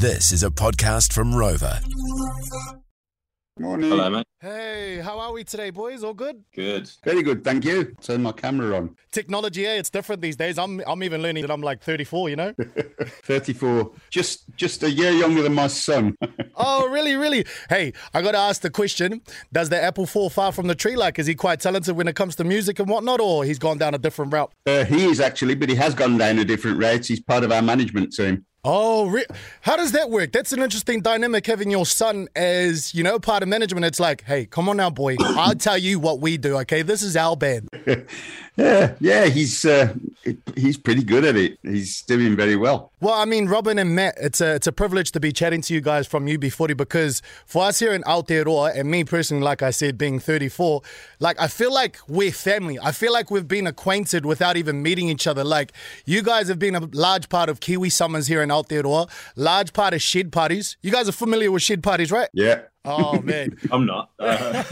This is a podcast from Rover. Morning. Hello, mate. Hey, how are we today, boys? All good? Good. Very good, thank you. Turn my camera on. Technology, yeah, it's different these days. I'm I'm even learning that I'm like 34, you know? 34, just just a year younger than my son. oh, really, really? Hey, I got to ask the question Does the apple fall far from the tree? Like, is he quite talented when it comes to music and whatnot, or he's gone down a different route? uh, he is actually, but he has gone down a different route. He's part of our management team. Oh, re- how does that work? That's an interesting dynamic having your son as, you know, part of management. It's like, hey, come on now, boy. I'll tell you what we do, okay? This is our band. Yeah, yeah, he's uh, he's pretty good at it. He's doing very well. Well, I mean, Robin and Matt, it's a it's a privilege to be chatting to you guys from UB40 because for us here in Aotearoa, and me personally, like I said, being 34, like I feel like we're family. I feel like we've been acquainted without even meeting each other. Like you guys have been a large part of Kiwi summers here in Aotearoa, large part of shed parties. You guys are familiar with shed parties, right? Yeah, Oh man, I'm not. Uh,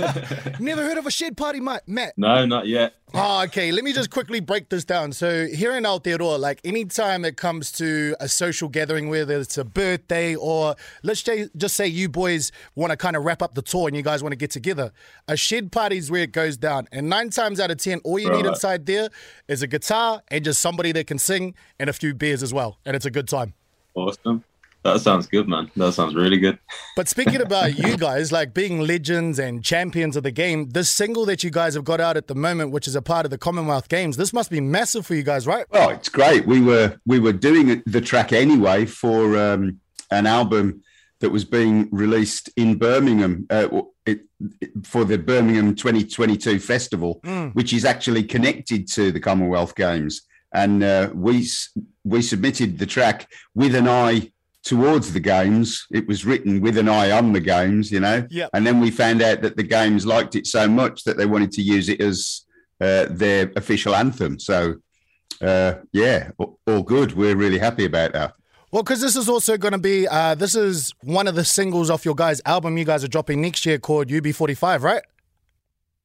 never heard of a shed party, Ma- Matt. no, not yet. Oh, okay. Let me just quickly break this down. So here in Aotearoa, like anytime it comes to a social gathering, whether it's a birthday or let's say, just say you boys want to kind of wrap up the tour and you guys want to get together, a shed party is where it goes down. And nine times out of ten, all you need inside there is a guitar and just somebody that can sing and a few beers as well. And it's a good time. Awesome. That sounds good, man. That sounds really good. But speaking about you guys, like being legends and champions of the game, this single that you guys have got out at the moment, which is a part of the Commonwealth Games, this must be massive for you guys, right? well, it's great. We were we were doing the track anyway for um, an album that was being released in Birmingham uh, it, it- for the Birmingham 2022 festival, which is actually connected to the Commonwealth Games. And uh, we we submitted the track with an eye towards the games. It was written with an eye on the games, you know. Yep. And then we found out that the games liked it so much that they wanted to use it as uh, their official anthem. So, uh, yeah, all, all good. We're really happy about that. Well, because this is also going to be, uh, this is one of the singles off your guys' album you guys are dropping next year called UB45, right?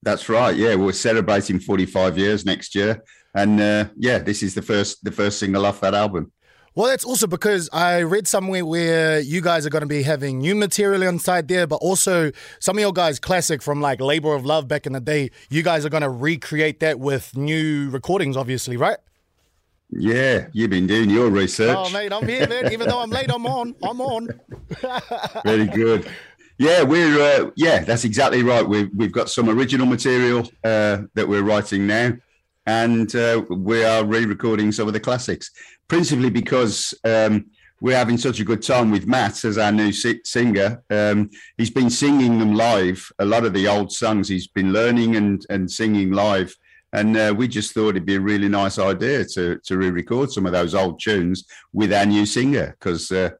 That's right. Yeah, we're celebrating 45 years next year, and uh, yeah, this is the first the first single off that album. Well, that's also because I read somewhere where you guys are going to be having new material inside there, but also some of your guys' classic from like Labor of Love back in the day. You guys are going to recreate that with new recordings, obviously, right? Yeah, you've been doing your research. Oh, mate, I'm here, man. Even though I'm late, I'm on. I'm on. Very good. Yeah, we're uh, yeah, that's exactly right. We've we've got some original material uh, that we're writing now, and uh, we are re-recording some of the classics, principally because um, we're having such a good time with Matt as our new si- singer. Um, he's been singing them live. A lot of the old songs he's been learning and and singing live. And uh, we just thought it'd be a really nice idea to to re-record some of those old tunes with our new singer because uh,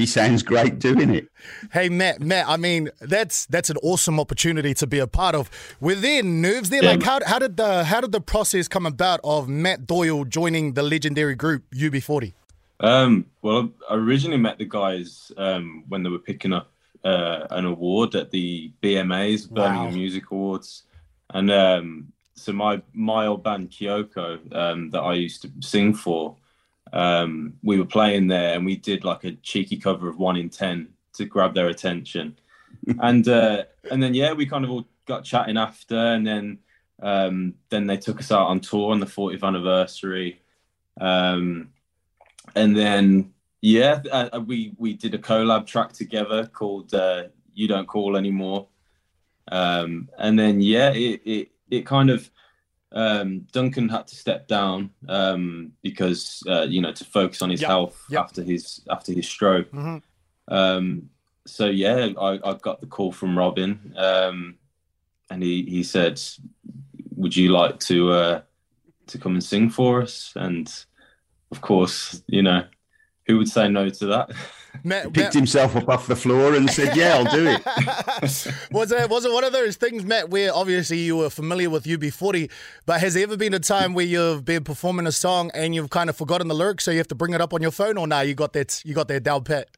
he sounds great doing it. Hey Matt, Matt. I mean, that's that's an awesome opportunity to be a part of. Were there nerves there? Yeah. Like, how, how did the how did the process come about of Matt Doyle joining the legendary group UB40? Um, well, I originally met the guys um, when they were picking up uh, an award at the BMAs, Birmingham Wow. Music Awards, and um, so my my old band Kioko um, that I used to sing for, um, we were playing there, and we did like a cheeky cover of One in Ten to grab their attention, and uh, and then yeah, we kind of all got chatting after, and then um, then they took us out on tour on the 40th anniversary. Um, and then yeah, uh, we we did a collab track together called uh, "You Don't Call Anymore," um, and then yeah, it it, it kind of um, Duncan had to step down um, because uh, you know to focus on his Yep, health yep. after his after his stroke. Mhm. Um, so yeah, I, I got the call from Robin, um, and he he said, "Would you like to uh, to come and sing for us?" And of course, you know, who would say no to that? Matt, Picked himself up off the floor and said, "Yeah, I'll do it." was it was it one of those things, Matt, where obviously you were familiar with UB40, but has there ever been a time where you've been performing a song and you've kind of forgotten the lyrics, so you have to bring it up on your phone, or now you got that you got that down pat?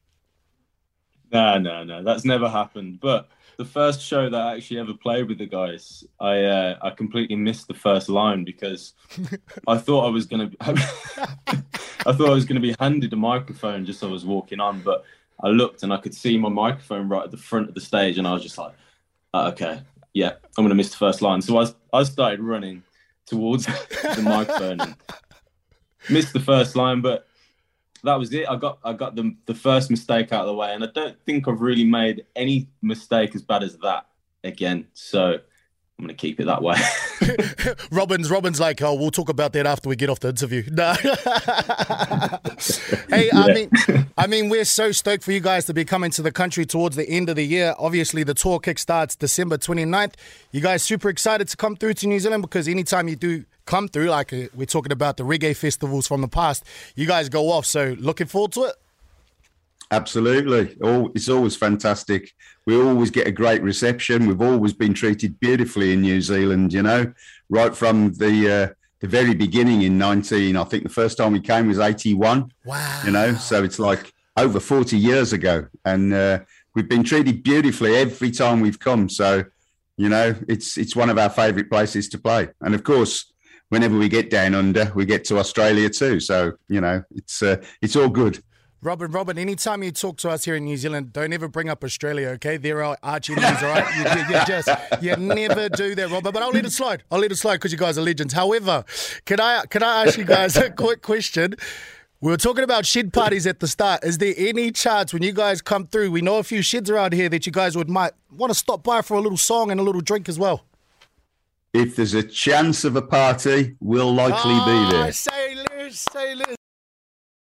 No, no, no, that's never happened. But the first show that I actually ever played with the guys, I uh, I completely missed the first line because I thought I was gonna, I thought I was gonna be handed a microphone just as I was walking on, but I looked and I could see my microphone right at the front of the stage, and I was just like, oh, okay, yeah, I'm gonna miss the first line. So I I started running towards the microphone missed the first line, but that was it. I got I got the the first mistake out of the way, and I don't think I've really made any mistake as bad as that again. So I'm gonna keep it that way. Robin's Robin's like, oh, we'll talk about that after we get off the interview. No. hey, yeah. I mean, I mean, we're so stoked for you guys to be coming to the country towards the end of the year. Obviously, the tour kick starts December 29th. You guys super excited to come through to New Zealand because anytime you do come through, like uh, we're talking about the reggae festivals from the past, you guys go off. So looking forward to it. Absolutely. Oh, it's always fantastic. We always get a great reception. We've always been treated beautifully in New Zealand, you know, right from the uh, the very beginning in 19. I think the first time we came was 81. Wow. You know, so it's like over 40 years ago. And uh, we've been treated beautifully every time we've come. So, you know, it's it's one of our favorite places to play. And of course, whenever we get down under, we get to Australia too. So, you know, it's uh, it's all good. Robin, Robin, anytime you talk to us here in New Zealand, don't ever bring up Australia, okay? They're our arch enemies, all right? You, you, you, just, you never do that, Robin. But I'll let it slide. I'll let it slide because you guys are legends. However, can I can I ask you guys a quick question? We were talking about shed parties at the start. Is there any chance when you guys come through, we know a few sheds around here that you guys would might want to stop by for a little song and a little drink as well? If there's a chance of a party, we'll likely oh, be ah, there. Say less, say less.